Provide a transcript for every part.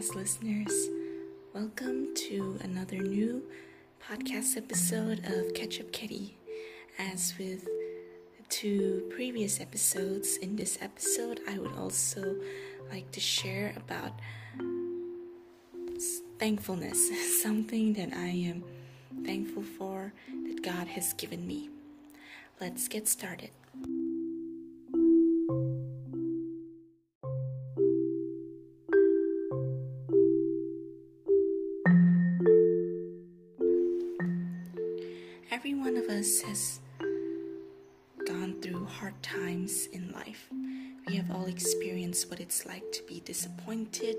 podcast listeners. Welcome to another new podcast episode of Ketchup Ketty. As with the two previous episodes, in this episode, I would also like to share about thankfulness, something that I am thankful for that God has given me. Let's get started. Every one of us has gone through hard times in life. We have all experienced what it's like to be disappointed,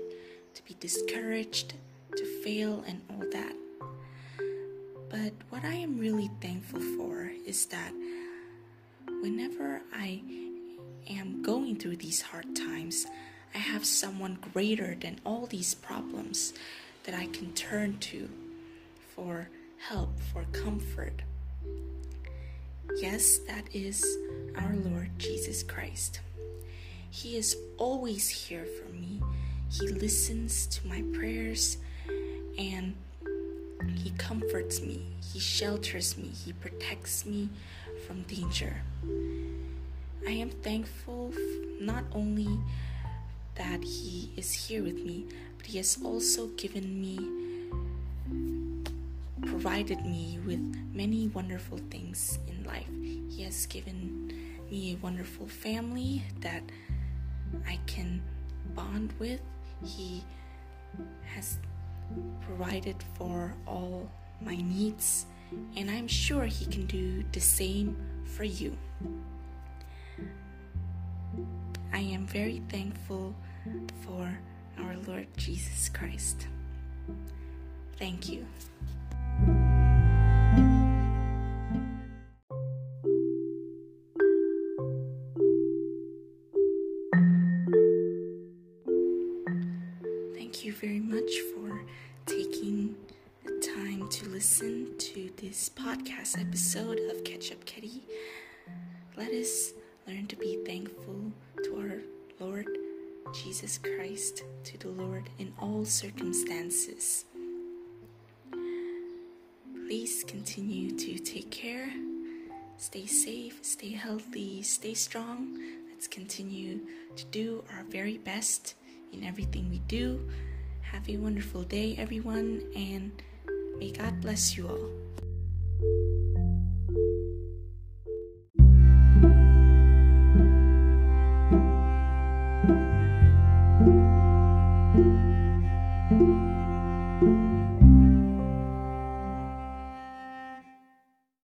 to be discouraged, to fail, and all that. But what I am really thankful for is that whenever I am going through these hard times, I have someone greater than all these problems that I can turn to for help, for comfort. Yes, that is our Lord Jesus Christ. He is always here for me. He listens to my prayers and He comforts me. He shelters me. He protects me from danger. I am thankful not only that He is here with me, but He has also given me provided me with many wonderful things in life. He has given me a wonderful family that I can bond with. He has provided for all my needs, and I'm sure He can do the same for you. I am very thankful for our Lord Jesus Christ. Thank you. Thank you very much for taking the time to listen to this podcast episode of Ketchup Ketty. Let us learn to be thankful to our Lord Jesus Christ, to the Lord in all circumstances. Please continue to take care, stay safe, stay healthy, stay strong. Let's continue to do our very best in everything we do. Have a wonderful day, everyone, and may God bless you all.